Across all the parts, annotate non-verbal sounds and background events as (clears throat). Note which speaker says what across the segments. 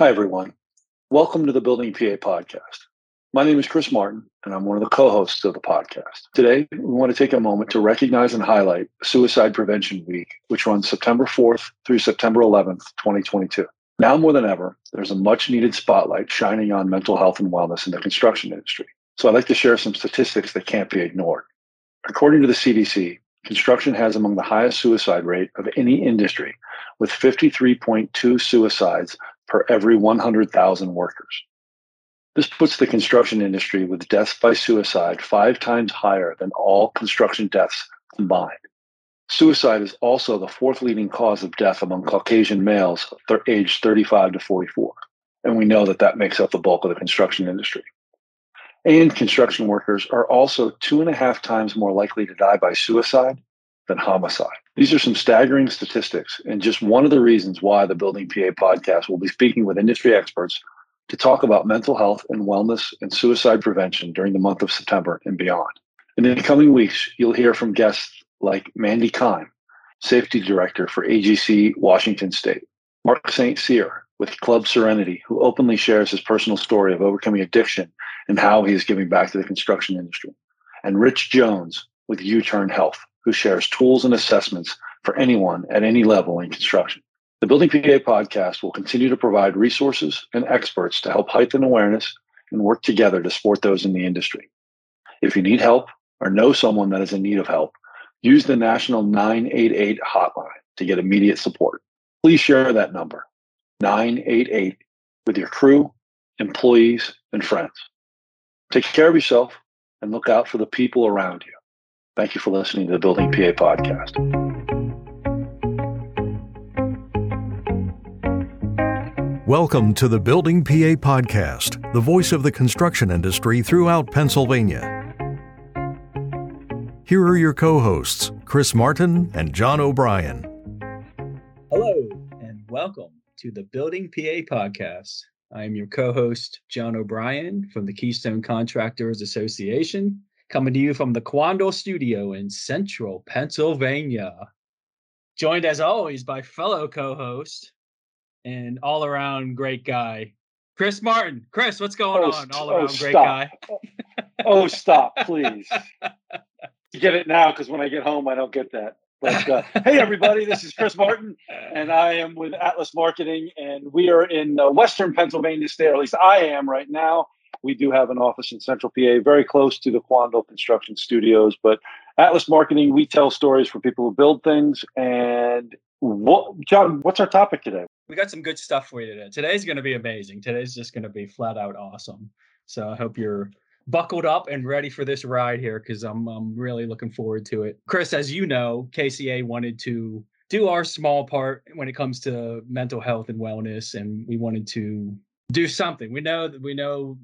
Speaker 1: Hi, everyone. Welcome to the Building PA podcast. My name is Chris Martin, and I'm one of the co hosts of the podcast. Today, we want to take a moment to recognize and highlight Suicide Prevention Week, which runs September 4th through September 11th, 2022. Now more than ever, there's a much needed spotlight shining on mental health and wellness in the construction industry. So I'd like to share some statistics that can't be ignored. According to the CDC, construction has among the highest suicide rate of any industry, with 53.2 suicides per every 100,000 workers. This puts the construction industry with deaths by suicide five times higher than all construction deaths combined. Suicide is also the fourth leading cause of death among Caucasian males aged 35 to 44. And we know that that makes up the bulk of the construction industry. And construction workers are also two and a half times more likely to die by suicide than homicide. These are some staggering statistics, and just one of the reasons why the Building PA podcast will be speaking with industry experts to talk about mental health and wellness and suicide prevention during the month of September and beyond. In the coming weeks, you'll hear from guests like Mandy Kime, Safety Director for AGC Washington State, Mark St. Cyr with Club Serenity, who openly shares his personal story of overcoming addiction and how he is giving back to the construction industry, and Rich Jones with U Turn Health, who shares tools and assessments for anyone at any level in construction. The Building PA podcast will continue to provide resources and experts to help heighten awareness and work together to support those in the industry. If you need help or know someone that is in need of help, use the National 988 hotline to get immediate support. Please share that number, 988, with your crew, employees, and friends. Take care of yourself and look out for the people around you. Thank you for listening to the Building PA podcast.
Speaker 2: Welcome to the Building PA podcast, the voice of the construction industry throughout Pennsylvania. Here are your co hosts, Chris Martin and John O'Brien.
Speaker 3: Hello, and welcome to the Building PA podcast. I am your co host, John O'Brien from the Keystone Contractors Association coming to you from the Quandel Studio in central Pennsylvania. Joined as always by fellow co host and all around great guy, Chris Martin. Chris, what's going
Speaker 1: Oh,
Speaker 3: on? All
Speaker 1: oh,
Speaker 3: around great
Speaker 1: stop.
Speaker 3: guy.
Speaker 1: Oh, stop, please. (laughs) get it now because when I get home, I don't get that. But uh, hey, everybody, this is Chris Martin, and I am with Atlas Marketing, and we are in uh, Western Pennsylvania State, or at least I am right now. We do have an office in Central PA, very close to the Quandel Construction Studios. But Atlas Marketing, we tell stories for people who build things. And what, John, what's our topic today?
Speaker 3: we got some good stuff for you today. Today's going to be amazing. Today's just going to be flat out awesome. So I hope you're buckled up and ready for this ride here because I'm I'm really looking forward to it. Chris, as you know, KCA wanted to do our small part when it comes to mental health and wellness, and we wanted to do something. We know that we know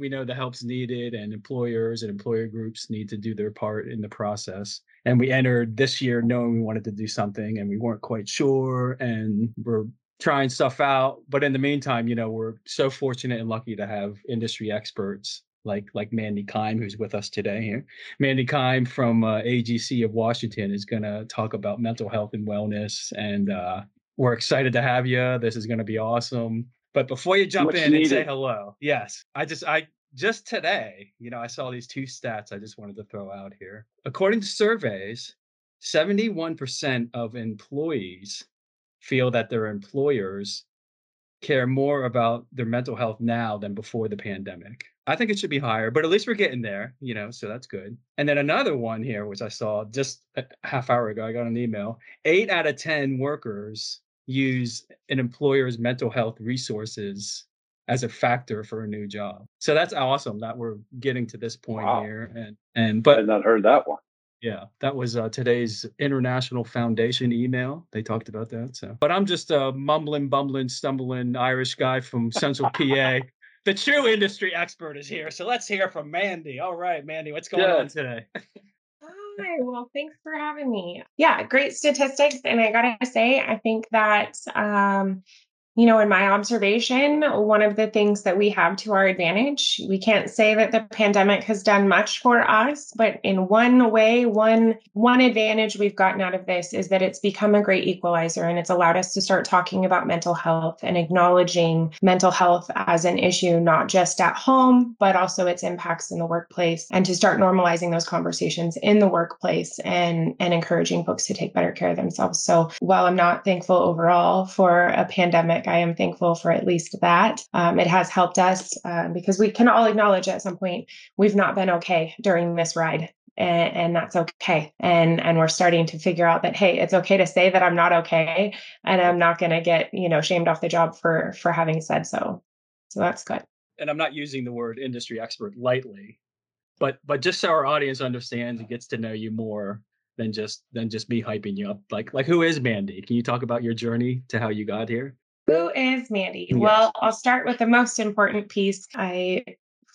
Speaker 3: we know the help's needed, and employers and employer groups need to do their part in the process. And we entered this year knowing we wanted to do something, and we weren't quite sure, and we're trying stuff out. But in the meantime, you know, we're so fortunate and lucky to have industry experts like like Mandy Kime, who's with us today here. Mandy Kime from uh, AGC of Washington is going to talk about mental health and wellness, and uh, we're excited to have you. This is going to be awesome. But before you jump in and say hello, yes, I just I just today, you know, I saw these two stats I just wanted to throw out here. According to surveys, 71% of employees feel that their employers care more about their mental health now than before the pandemic. I think it should be higher, but at least we're getting there, you know, so that's good. And then another one here, which I saw just a half hour ago, I got an email. Eight out of 10 workers use an employer's mental health resources as a factor for a new job. So that's awesome that we're getting to this point
Speaker 1: Wow.
Speaker 3: here. And and but I
Speaker 1: had not heard that one.
Speaker 3: yeah, that was uh, today's International Foundation email. They talked about that. So, but I'm just a mumbling, bumbling, stumbling Irish guy from Central PA. The true industry expert is here. So let's hear from Mandy. All right, Mandy, what's going on today? (laughs)
Speaker 4: Hi, well, thanks for having me. Yeah, great statistics. And I gotta say, I think that um, you know, in my observation, one of the things that we have to our advantage, we can't say that the pandemic has done much for us, but in one way, one one advantage we've gotten out of this is that it's become a great equalizer and it's allowed us to start talking about mental health and acknowledging mental health as an issue not just at home, but also its impacts in the workplace and to start normalizing those conversations in the workplace and and encouraging folks to take better care of themselves. So, while I'm not thankful overall for a pandemic I am thankful for at least that. Um, it has helped us uh, because we can all acknowledge at some point we've not been okay during this ride. And, and, that's okay and and we're starting to figure out that hey it's okay to say that i'm not okay and i'm not going to get you know shamed off the job for for having said so so that's good
Speaker 3: and i'm not using the word industry expert lightly but but just so our audience understands and gets to know you more than just than just me hyping you up like like who is mandy can you talk about your journey to how you got here
Speaker 4: who is Mandy? Yes. Well, I'll start with the most important piece. I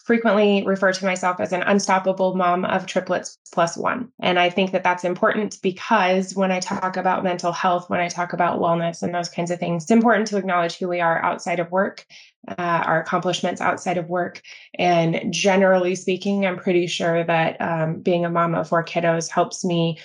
Speaker 4: frequently refer to myself as an unstoppable mom of triplets plus one. And I think that that's important because when I talk about mental health, when I talk about wellness and those kinds of things, it's important to acknowledge who we are outside of work, uh, our accomplishments outside of work. And generally speaking, I'm pretty sure that um, being a mom of four kiddos helps me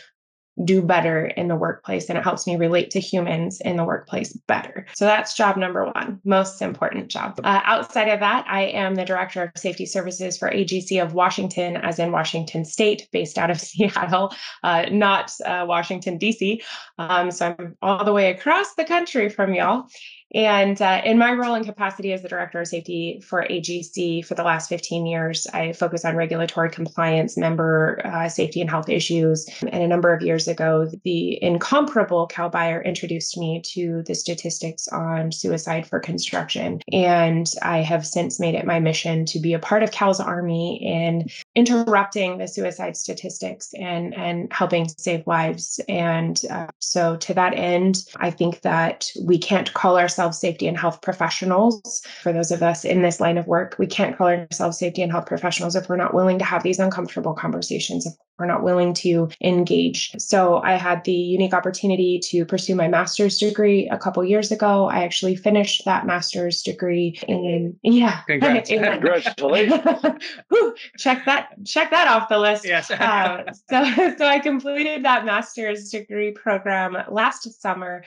Speaker 4: do better in the workplace and it helps me relate to humans in the workplace better. So that's job number one, most important job. Uh, outside of that, I am the director of safety services for AGC of Washington, as in Washington State, based out of (laughs) Seattle, uh, not uh, Washington, D.C. Um, so I'm all the way across the country from y'all. And uh, in my role and capacity as the director of safety for AGC for the last 15 years, I focus on regulatory compliance, member uh, safety and health issues. And a number of years ago, the incomparable Cal Beyer introduced me to the statistics on suicide for construction. And I have since made it my mission to be a part of Cal's Army in interrupting the suicide statistics and, and helping save lives. And uh, so, to that end, I think that we can't call ourselves ourselves safety and health professionals. For those of us in this line of work, we can't call ourselves safety and health professionals if we're not willing to have these uncomfortable conversations, if we're not willing to engage. So I had the unique opportunity to pursue my master's degree a couple years ago. I actually finished that master's degree in yeah. (laughs)
Speaker 3: Congrats.
Speaker 1: Congratulations. (laughs)
Speaker 4: check that check that off the list.
Speaker 3: Yes.
Speaker 4: uh, so (laughs) so I completed that master's degree program last summer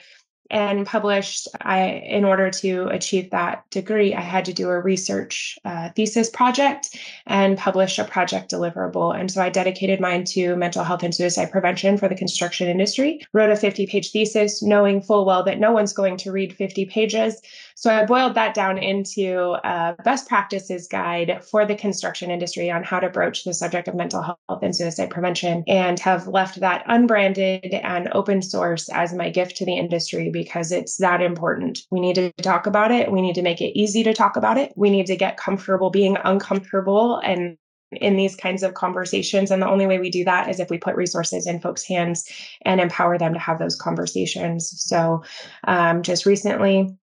Speaker 4: and published i in order to achieve that degree i had to do a research uh, thesis project and publish a project deliverable. And so i dedicated mine to mental health and suicide prevention for the construction industry. Wrote a 50 page thesis knowing full well that no one's going to read 50 pages. So I boiled that down into a best practices guide for the construction industry on how to broach the subject of mental health and suicide prevention and have left that unbranded and open source as my gift to the industry because it's that important. We need to talk about it. We need to make it easy to talk about it. We need to get comfortable being uncomfortable and in these kinds of conversations. And the only way we do that is if we put resources in folks' hands and empower them to have those conversations. So, um, just recently,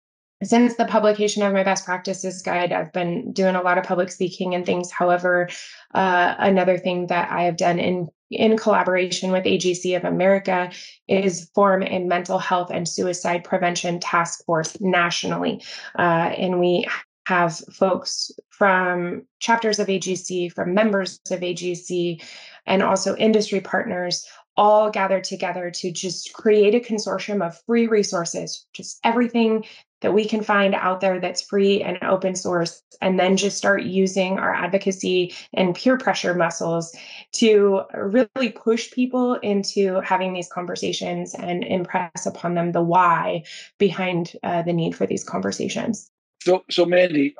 Speaker 4: since the publication of my best practices guide, I've been doing a lot of public speaking and things. However, uh, another thing that I have done in in collaboration with AGC of America is form a mental health and suicide prevention task force nationally, uh, and we have folks from chapters of AGC, from members of AGC, and also industry partners all gathered together to just create a consortium of free resources, just everything that we can find out there that's free and open source, and then just start using our advocacy and peer pressure muscles to really push people into having these conversations and impress upon them the why behind uh, the need for these conversations.
Speaker 1: So, so Mandy,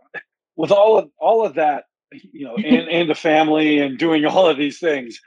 Speaker 1: with all of all of that, you know, and, and the family and doing all of these things,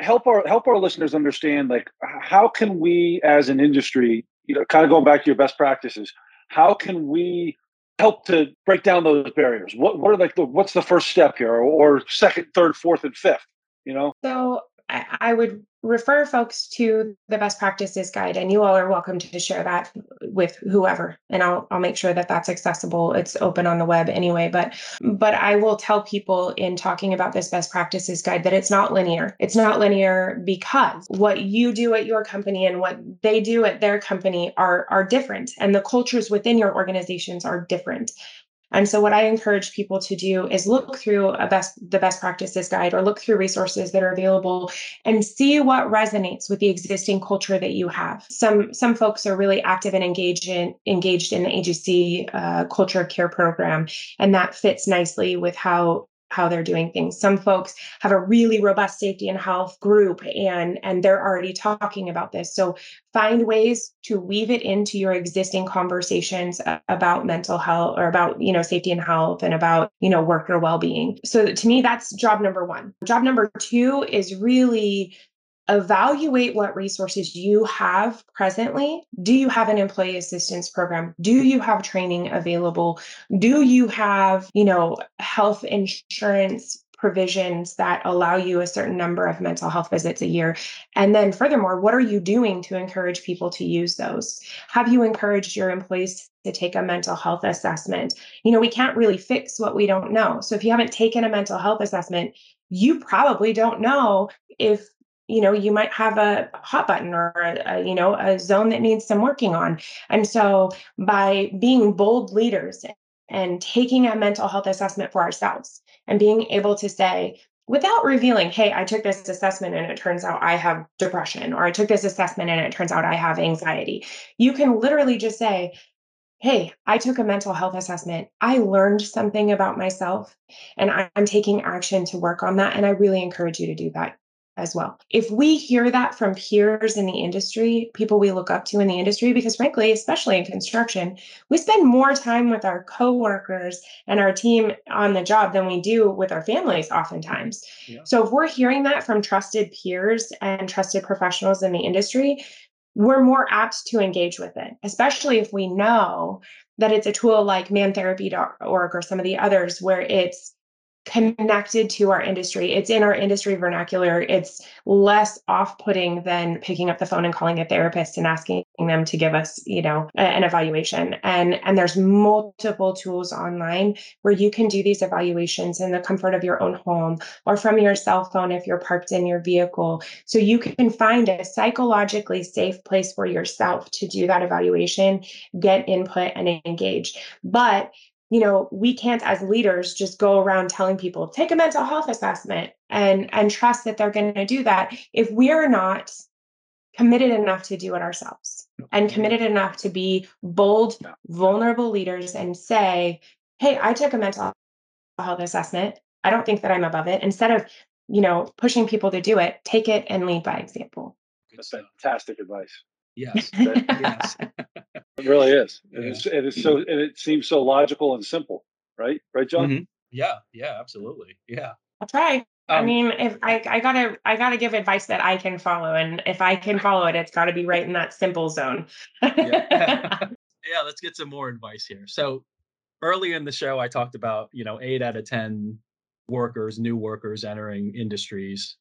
Speaker 1: help our help our listeners understand like how can we as an industry, you know, kind of going back to your best practices how can we help to break down those barriers? What what are like the what's the first step here, or, or second, third, fourth, and fifth? You know.
Speaker 4: So I, I would refer folks to the best practices guide and you all are welcome to share that with whoever and I'll I'll make sure that that's accessible. It's open on the web anyway but but I will tell people in talking about this best practices guide that it's not linear. It's not linear because what you do at your company and what they do at their company are are different and the cultures within your organizations are different and so what I encourage people to do is look through a best the best practices guide or look through resources that are available and see what resonates with the existing culture that you have. Some some folks are really active and engaged in engaged in the AGC uh, culture care program, and that fits nicely with how how they're doing things. Some folks have a really robust safety and health group and and they're already talking about this. So find ways to weave it into your existing conversations about mental health or about, you know, safety and health and about, you know, worker well-being. So to me that's job number 1. Job number 2 is really evaluate what resources you have presently. Do you have an employee assistance program? Do you have training available? Do you have, you know, health insurance provisions that allow you a certain number of mental health visits a year? And then furthermore, what are you doing to encourage people to use those? Have you encouraged your employees to take a mental health assessment? You know, we can't really fix what we don't know. So if you haven't taken a mental health assessment, you probably don't know if you know you might have a hot button or a, a, you know a zone that needs some working on and so by being bold leaders and taking a mental health assessment for ourselves and being able to say without revealing hey i took this assessment and it turns out i have depression or i took this assessment and it turns out i have anxiety you can literally just say hey, I took a mental health assessment. I learned something about myself and I'm taking action to work on that. And I really encourage you to do that as well. If we hear that from peers in the industry, people we look up to in the industry, because frankly, especially in construction, we spend more time with our coworkers and our team on the job than we do with our families oftentimes. Yeah. So if we're hearing that from trusted peers and trusted professionals in the industry, we're more apt to engage with it, especially if we know that it's a tool like mantherapy.org or some of the others where it's connected to our industry. It's in our industry vernacular. It's less off-putting than picking up the phone and calling a therapist and asking them to give us, you know, an evaluation. And and there's multiple tools online where you can do these evaluations in the comfort of your own home or from your cell phone if you're parked in your vehicle. So you can find a psychologically safe place for yourself to do that evaluation, get input and engage. But you know we can't as leaders just go around telling people take a mental health assessment and and trust that they're going to do that if we're not committed enough to do it ourselves and mm-hmm. committed enough to be bold vulnerable leaders and say hey i took a mental health assessment. I don't think that i'm above it instead of you know pushing people to do it take it and lead by example.
Speaker 1: That's fantastic advice.
Speaker 3: Yes. (laughs) Yes
Speaker 1: it really is. Yeah. It is. It is so. And it seems so logical and simple, right? Right, John? Mm-hmm.
Speaker 3: Yeah. Yeah. Absolutely. Yeah.
Speaker 4: I'll try. Um, I mean, if I, I gotta, I gotta give advice that I can follow, and if I can (laughs) follow it, it's got to be right in that simple zone.
Speaker 3: yeah. (laughs) (laughs) yeah. Let's get some more advice here. So, early in the show, I talked about you know eight out of ten workers, new workers entering industries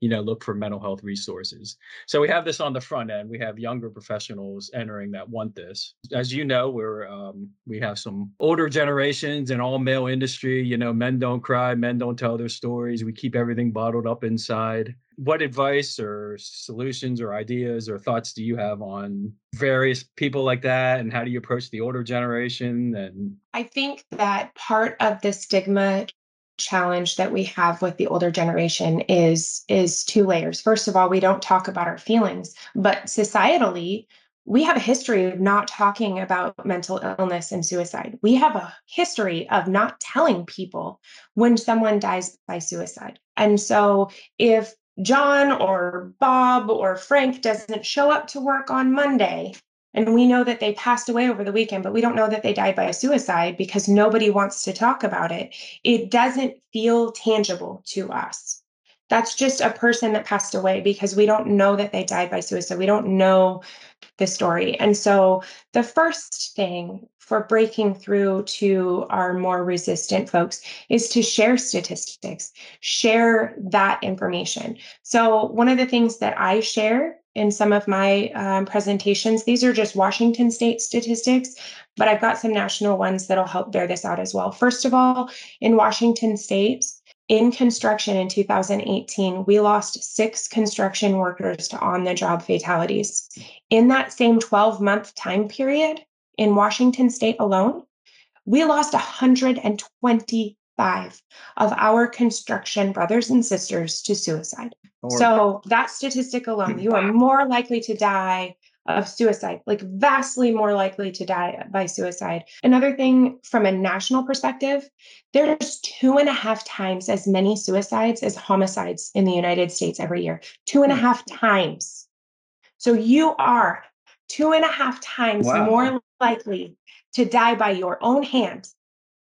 Speaker 3: you know look for mental health resources. So we have this on the front end. We have younger professionals entering that want this. As you know we're um, we have some older generations in all male industry. You know men don't cry men don't tell their stories. We keep everything bottled up inside. What advice or solutions or ideas or thoughts do you have on various people like that? And how do you approach the older generation? And
Speaker 4: i think that part of the stigma challenge that we have with the older generation is is two layers. First of all, we don't talk about our feelings, but societally, we have a history of not talking about mental illness and suicide. We have a history of not telling people when someone dies by suicide. And so if John or Bob or Frank doesn't show up to work on Monday, and we know that they passed away over the weekend, but we don't know that they died by a suicide because nobody wants to talk about it. It doesn't feel tangible to us. That's just a person that passed away because we don't know that they died by suicide. We don't know the story. And so the first thing for breaking through to our more resistant folks is to share statistics, share that information. So, one of the things that I share in some of my um, presentations, these are just Washington state statistics, but I've got some national ones that'll help bear this out as well. First of all, in Washington state, in construction in 2018, we lost six construction workers to on the job fatalities. In that same 12 month time period in Washington state alone, we lost 125 of our construction brothers and sisters to suicide. So, that statistic alone, you are (clears throat) more likely to die of suicide, like vastly more likely to die by suicide. Another thing from a national perspective, there's two and a half times as many suicides as homicides in the United States every year. Two and a hmm. half times. So you are two and a half times wow. more likely to die by your own hand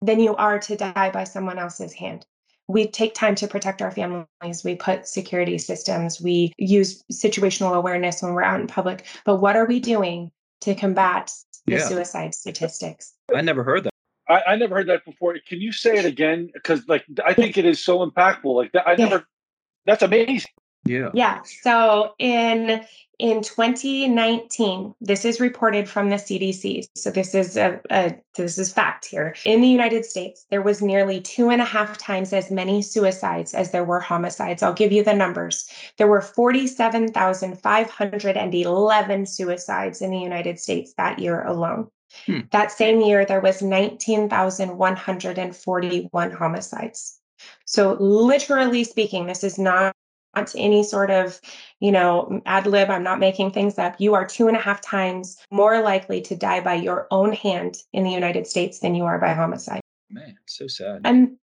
Speaker 4: than you are to die by someone else's hand we take time to protect our families. We put security systems. We use situational awareness when we're out in public. But what are we doing to combat the yeah. suicide statistics?
Speaker 3: I never heard that.
Speaker 1: I, I, never heard that before. Can you say it again? Because like I think it is so impactful. Like that, I never. That's amazing.
Speaker 3: Yeah.
Speaker 4: Yeah. So in in 2019, this is reported from the CDC. So this is a, a, this is fact here. In the United States, there was nearly two and a half times as many suicides as there were homicides. I'll give you the numbers. There were 47,511 suicides in the United States that year alone. Hmm. That same year, there was 19,141 homicides. So, literally speaking, this is not not any sort of, you know, ad lib. I'm not making things up. You are two and a half times more likely to die by your own hand in the United States than you are by homicide.
Speaker 3: Man, so sad.
Speaker 4: And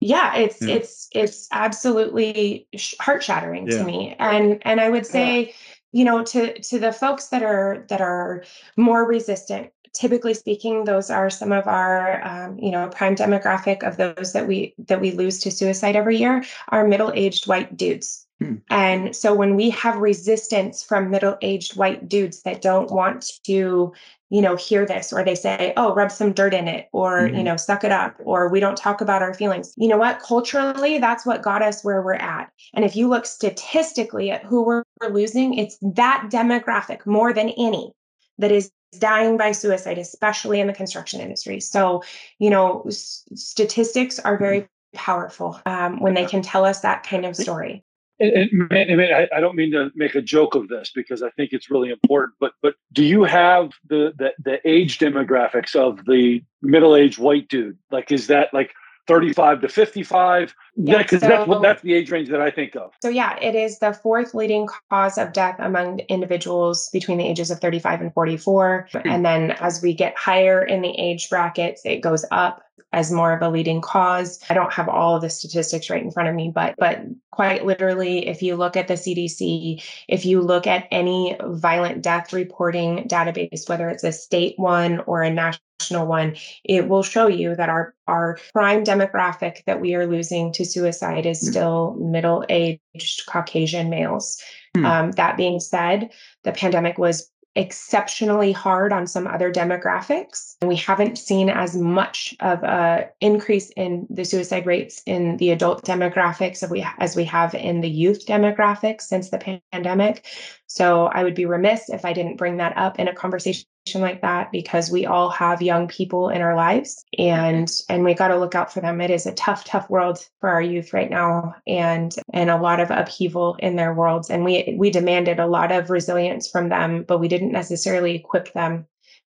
Speaker 4: yeah, it's yeah. it's it's absolutely heart shattering yeah. to me. And and I would say, yeah. you know, to to the folks that are that are more resistant typically speaking those are some of our um, you know prime demographic of those that we that we lose to suicide every year are middle-aged white dudes Hmm. And so when we have resistance from middle-aged white dudes that don't want to, you know, hear this or they say, "Oh, rub some dirt in it," or, mm-hmm. you know, suck it up, or we don't talk about our feelings. You know what? Culturally, that's what got us where we're at. And if you look statistically at who we're, losing, it's that demographic more than any that is dying by suicide, especially in the construction industry. So, you know, s- statistics are very hmm. powerful um, when they can tell us that kind of story.
Speaker 1: And, and, I, I, don't mean to make a joke of this because I think it's really important. But but do you have the the, the age demographics of the middle aged white dude? Like, is that like 35 to 55 yeah because so, that's what that's the age range that i think of
Speaker 4: so yeah it is the fourth leading cause of death among individuals between the ages of 35 and 44 hmm. and then as we get higher in the age brackets it goes up as more of a leading cause. I don't have all of the statistics right in front of me, but but quite literally, if you look at the CDC, if you look at any violent death reporting database, whether it's a state one or a national one, it will show you that our our prime demographic that we are losing to suicide is hmm. still middle aged Caucasian males. Hmm. Um, that being said, the pandemic was exceptionally hard on some other demographics. And we haven't seen as much of a increase in the suicide rates in the adult demographics as we, as we have in the youth demographics since the pandemic. So I would be remiss if I didn't bring that up in a conversation like that because we all have young people in our lives and and we got to look out for them. It is a tough tough world for our youth right now and and a lot of upheaval in their worlds. And we we demanded a lot of resilience from them but we didn't necessarily equip them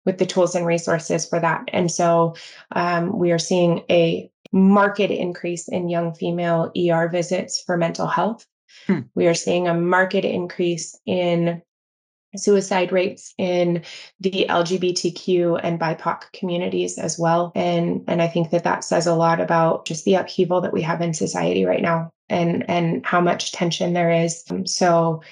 Speaker 4: with the tools and resources for that. And so um, we are seeing a marked increase in young female er visits for mental health. Hmm. We are seeing a marked increase in suicide rates in the LGBTQ and BIPOC communities as well. And, and I think that that says a lot about just the upheaval that we have in society right now and, and how much tension there is. So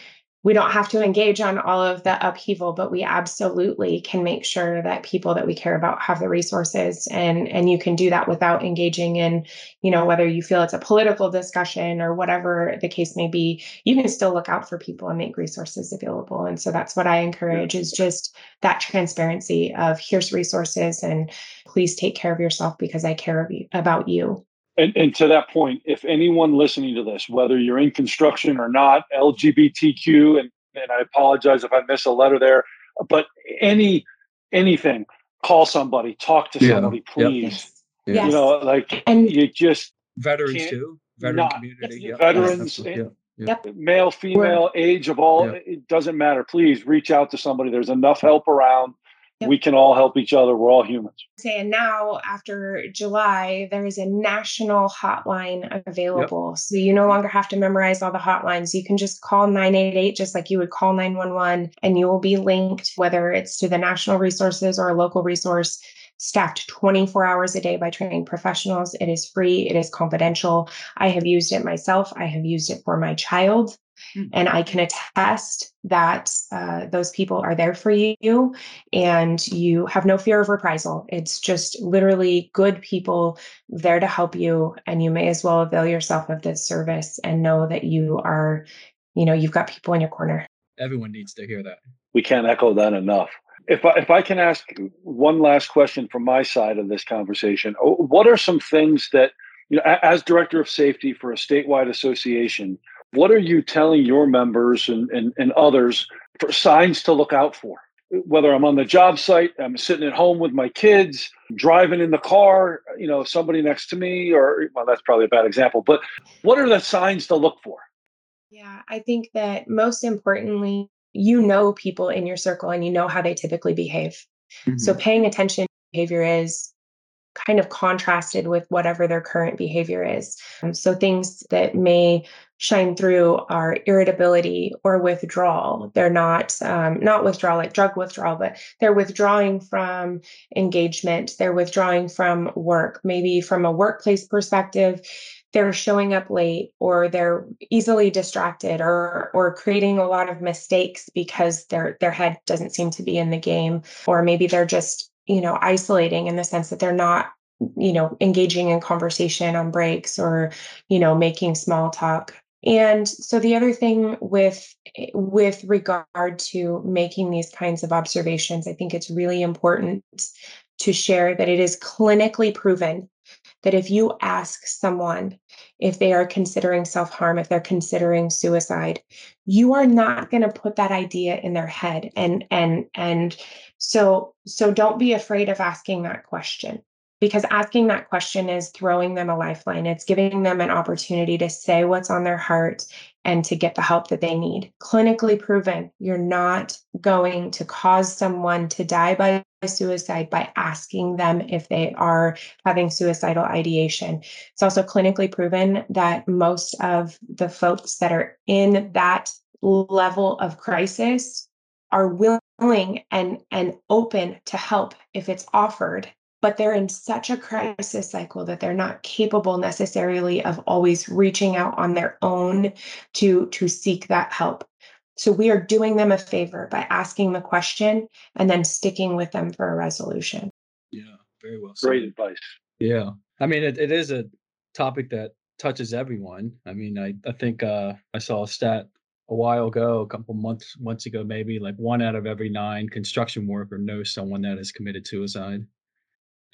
Speaker 4: we don't have to engage on all of the upheaval but we absolutely can make sure that people that we care about have the resources and and you can do that without engaging in you know whether you feel it's a political discussion or whatever the case may be you can still look out for people and make resources available. And so that's what i encourage is just that transparency of here's resources and please take care of yourself because i care about you
Speaker 1: and, and to that point, if anyone listening to this, whether you're in construction or not, LGBTQ, and, and I apologize if I miss a letter there, but any anything, call somebody, talk to
Speaker 3: Yeah.
Speaker 1: somebody, please.
Speaker 4: yes.
Speaker 3: Yeah.
Speaker 4: Yes.
Speaker 1: You know, like
Speaker 4: and
Speaker 1: you just
Speaker 3: Veterans too. Veteran
Speaker 1: not-
Speaker 3: community. Yep.
Speaker 1: veterans,
Speaker 3: Absolutely.
Speaker 1: Eh, and-
Speaker 3: Yep.
Speaker 1: male, female, age of all,
Speaker 3: Yeah.
Speaker 1: it doesn't matter. Please reach out to somebody. There's enough help around.
Speaker 4: Yep.
Speaker 1: We can all help each other. We're all humans.
Speaker 4: and now after july there is a national hotline available. So you no longer have to memorize all the hotlines. You can just call 988 just like you would call 911 and you will be linked whether it's to the national resources or a local resource staffed 24 hours a day by trained professionals. It is free. It is confidential. I have used it myself. I have used it for my child
Speaker 3: Hmm.
Speaker 4: and i can attest that uh, those people are there for you and you have no fear of reprisal. It's just literally good people there to help you, and you may as well avail yourself of this service and know that you are, you know, you've got people in your corner.
Speaker 3: Everyone needs to hear that.
Speaker 1: we can't echo that enough. If I, if I can ask one last question from my side of this conversation, oh, what are some things that you know, as director of safety for a statewide association, what are you telling your members and, and, and others for signs to look out for? Whether I'm on the job site, I'm sitting at home with my kids, driving in the car, you know, somebody next to me, or well, that's probably a bad example, but what are the signs to look for?
Speaker 4: Yeah, I think that most importantly, you know people in your circle and you know how they typically behave. So mm-hmm. paying attention to behavior is kind of contrasted with whatever their current behavior is. Um, so things that may shine through are irritability or withdrawal. They're not um, not withdrawal like drug withdrawal, but they're withdrawing from engagement. They're withdrawing from work, maybe from a workplace perspective. They're showing up late or they're easily distracted or or creating a lot of mistakes because their their head doesn't seem to be in the game or maybe they're just you know isolating in the sense that they're not you know engaging in conversation on breaks or you know making small talk. And so the other thing with eh, with regard to making these kinds of observations i think it's really important to share that it is clinically proven that if you ask someone if they are considering self-harm if they're considering suicide you are not going to put that idea in their head and and and so so don't be afraid of asking that question because asking that question is throwing them a lifeline. It's giving them an opportunity to say what's on their heart and to get the help that they need. Clinically proven you're not going to cause someone to die by suicide by asking them if they are having suicidal ideation. It's also clinically proven that most of the folks that are in that level of crisis are willing and and open to help if it's offered but they're in such a crisis cycle that they're not capable necessarily of always reaching out on their own to to seek that help so we are doing them a favor by asking the question and then sticking with them for a resolution
Speaker 3: Yeah, very well said.
Speaker 1: Great advice.
Speaker 3: Yeah. I mean, it, it is a topic that touches everyone. I mean, I, I think uh, I saw a stat a while ago, a couple months months ago, maybe like one out of every nine construction worker knows someone that has committed suicide.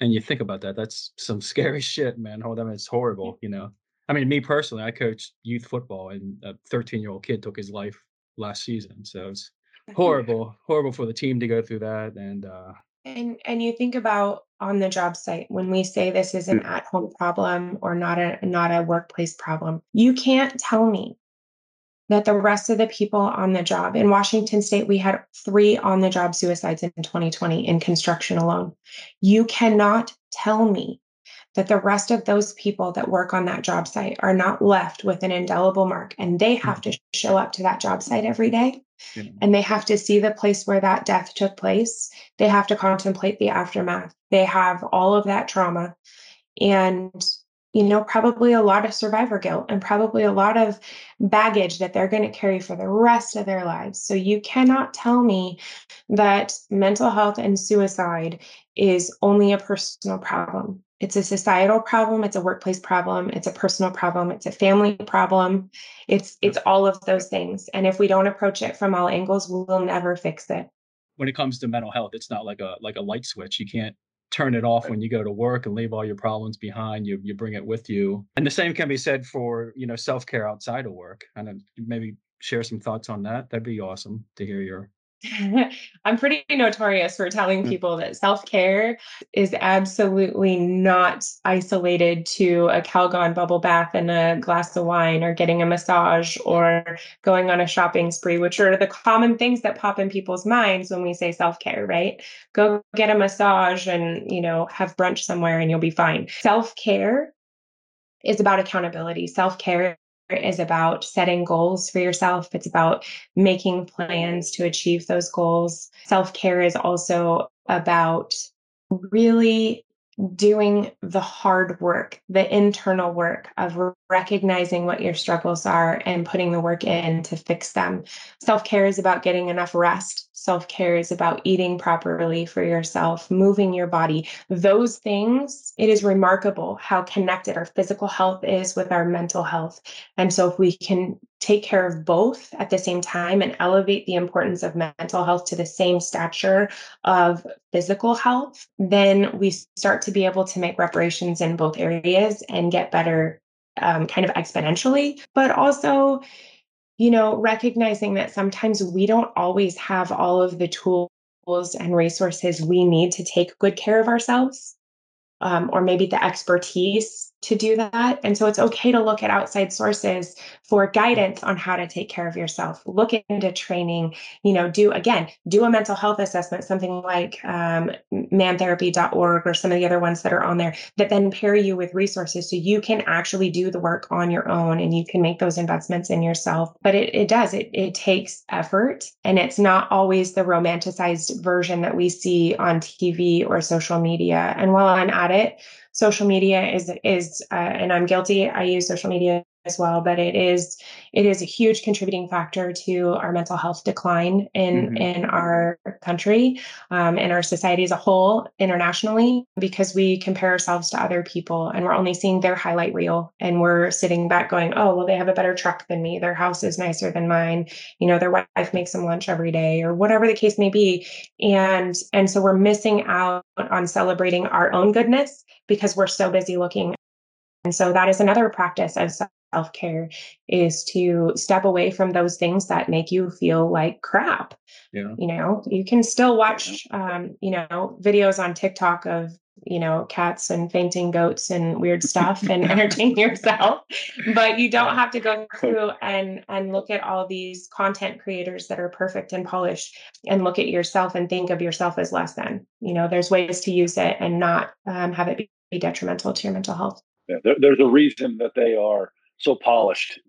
Speaker 3: And you think about that, that's some (laughs) scary shit, man. Hold mean, it's horrible, you know. I mean, me personally, I coached youth football, and a 13 year old kid took his life last season. So it's horrible, horrible for the team to go through that. And uh,
Speaker 4: And and you think about on the job site when we say this is an at-home problem or not a not a workplace problem. You can't tell me that the rest of the people on the job in Washington state we had 3 on the job suicides in 2020 in construction alone. You cannot tell me that the rest of those people that work on that job site are not left with an indelible mark and they hmm. have to show up to that job site every day and they have to see the place where that death took place. They have to contemplate the aftermath. They have all of that trauma. And you know, probably a lot of survivor guilt and probably a lot of baggage that they're going to carry for the rest of their lives. So you cannot tell me that mental health and suicide is only a personal problem. It's a societal problem, it's a workplace problem, it's a personal problem, it's a family problem. It's it's all of those things. And if we don't approach it from all angles, we'll never fix it.
Speaker 3: When it comes to mental health, it's not like a like a light switch. You can't turn it off when you go to work and leave all your problems behind you you bring it with you. And the same can be said for you know self-care outside of work. And maybe share some thoughts on that. That'd be awesome to hear your (laughs)
Speaker 4: I'm pretty notorious for telling mm. people that self care is absolutely not isolated to a Calgon bubble bath and a glass of wine or getting a massage or going on a shopping spree, which are the common things that pop in people's minds when we say self care, right? Go get a massage and, you know, have brunch somewhere and you'll be fine. Self care is about accountability. Self care is about setting goals for yourself. It's about making plans to achieve those goals. Self care is also about really doing the hard work, the internal work of recognizing what your struggles are and putting the work in to fix them. Self care is about getting enough rest. Self care is about eating properly for yourself, moving your body. Those things, it is remarkable how connected our physical health is with our mental health. And so, if we can take care of both at the same time and elevate the importance of mental health to the same stature of physical health, then we start to be able to make reparations in both areas and get better um, kind of exponentially. But also, you know, recognizing that sometimes we don't always have all of the tools and resources we need to take good care of ourselves um, or maybe the expertise to do that. And so it's okay to look at outside sources for guidance on how to take care of yourself. Look into training, you know, do again, do a mental health assessment, something like um, mantherapy.org or some of the other ones that are on there that then pair you with resources so you can actually do the work on your own and you can make those investments in yourself. But it, it does, it, it takes effort and it's not always the romanticized version that we see on TV or social media. And while I'm at it, social media is is uh, and I'm guilty. I use social media as well, but it is it is a huge contributing factor to our mental health decline in mm-hmm. in our country um, and our society as a whole internationally because we compare ourselves to other people and we're only seeing their highlight reel and we're sitting back going, oh well, they have a better truck than me, their house is nicer than mine, you know, their wife makes them lunch every day or whatever the case may be, and and so we're missing out on celebrating our own goodness because we're so busy looking. And so that is another practice of self care is to step away from those things that make you feel like crap. Yeah. You know, you can still watch, um, you know, videos on TikTok of, you know, cats and fainting goats and weird stuff and (laughs) entertain yourself, but you don't have to go (laughs) through and and look at all these content creators that are perfect and polished and look at yourself and think of yourself as less than. You know, there's ways to use it and not um, have it be detrimental to your mental health.
Speaker 1: Yeah, there, there's a reason that they are so polished,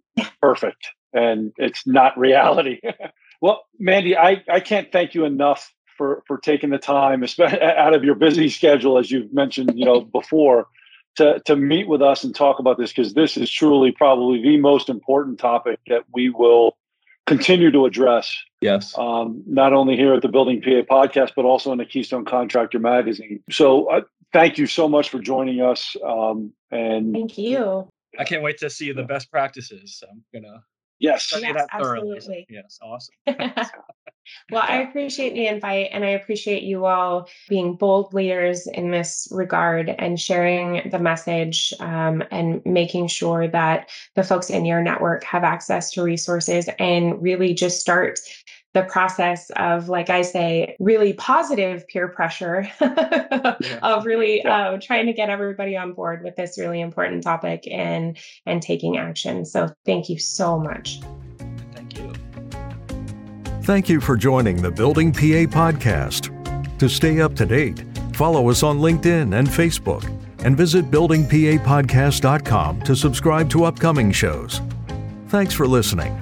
Speaker 1: perfect, and it's not reality. (laughs) well, Mandy, I, I can't thank you enough for for taking the time (laughs) out of your busy schedule, as you've mentioned, you know, before, to to meet with us and talk about this because this is truly probably the most important topic that we will continue to address.
Speaker 3: Yes.
Speaker 1: Um, not only here at the Building PA podcast, but also in the Keystone Contractor magazine. So, uh, thank you so much for joining us. Um, and
Speaker 4: thank you.
Speaker 3: I can't wait to see the best practices. I'm gonna
Speaker 1: yes,
Speaker 4: study yes, that thoroughly. Absolutely.
Speaker 3: Yes, awesome. (laughs)
Speaker 4: well, I (laughs) appreciate the invite, and I appreciate you all being bold leaders in this regard and sharing the message um, and making sure that the folks in your network have access to resources and really just start the process of, like I say, really positive peer pressure yeah. (laughs) of really yeah. uh, trying to get everybody on board with this really important topic and and taking action. So thank you so much.
Speaker 3: Thank you.
Speaker 2: Thank you for joining the Building PA podcast. To stay up to date, follow us on LinkedIn and Facebook, and visit buildingpapodcast.com to subscribe to upcoming shows. Thanks for listening.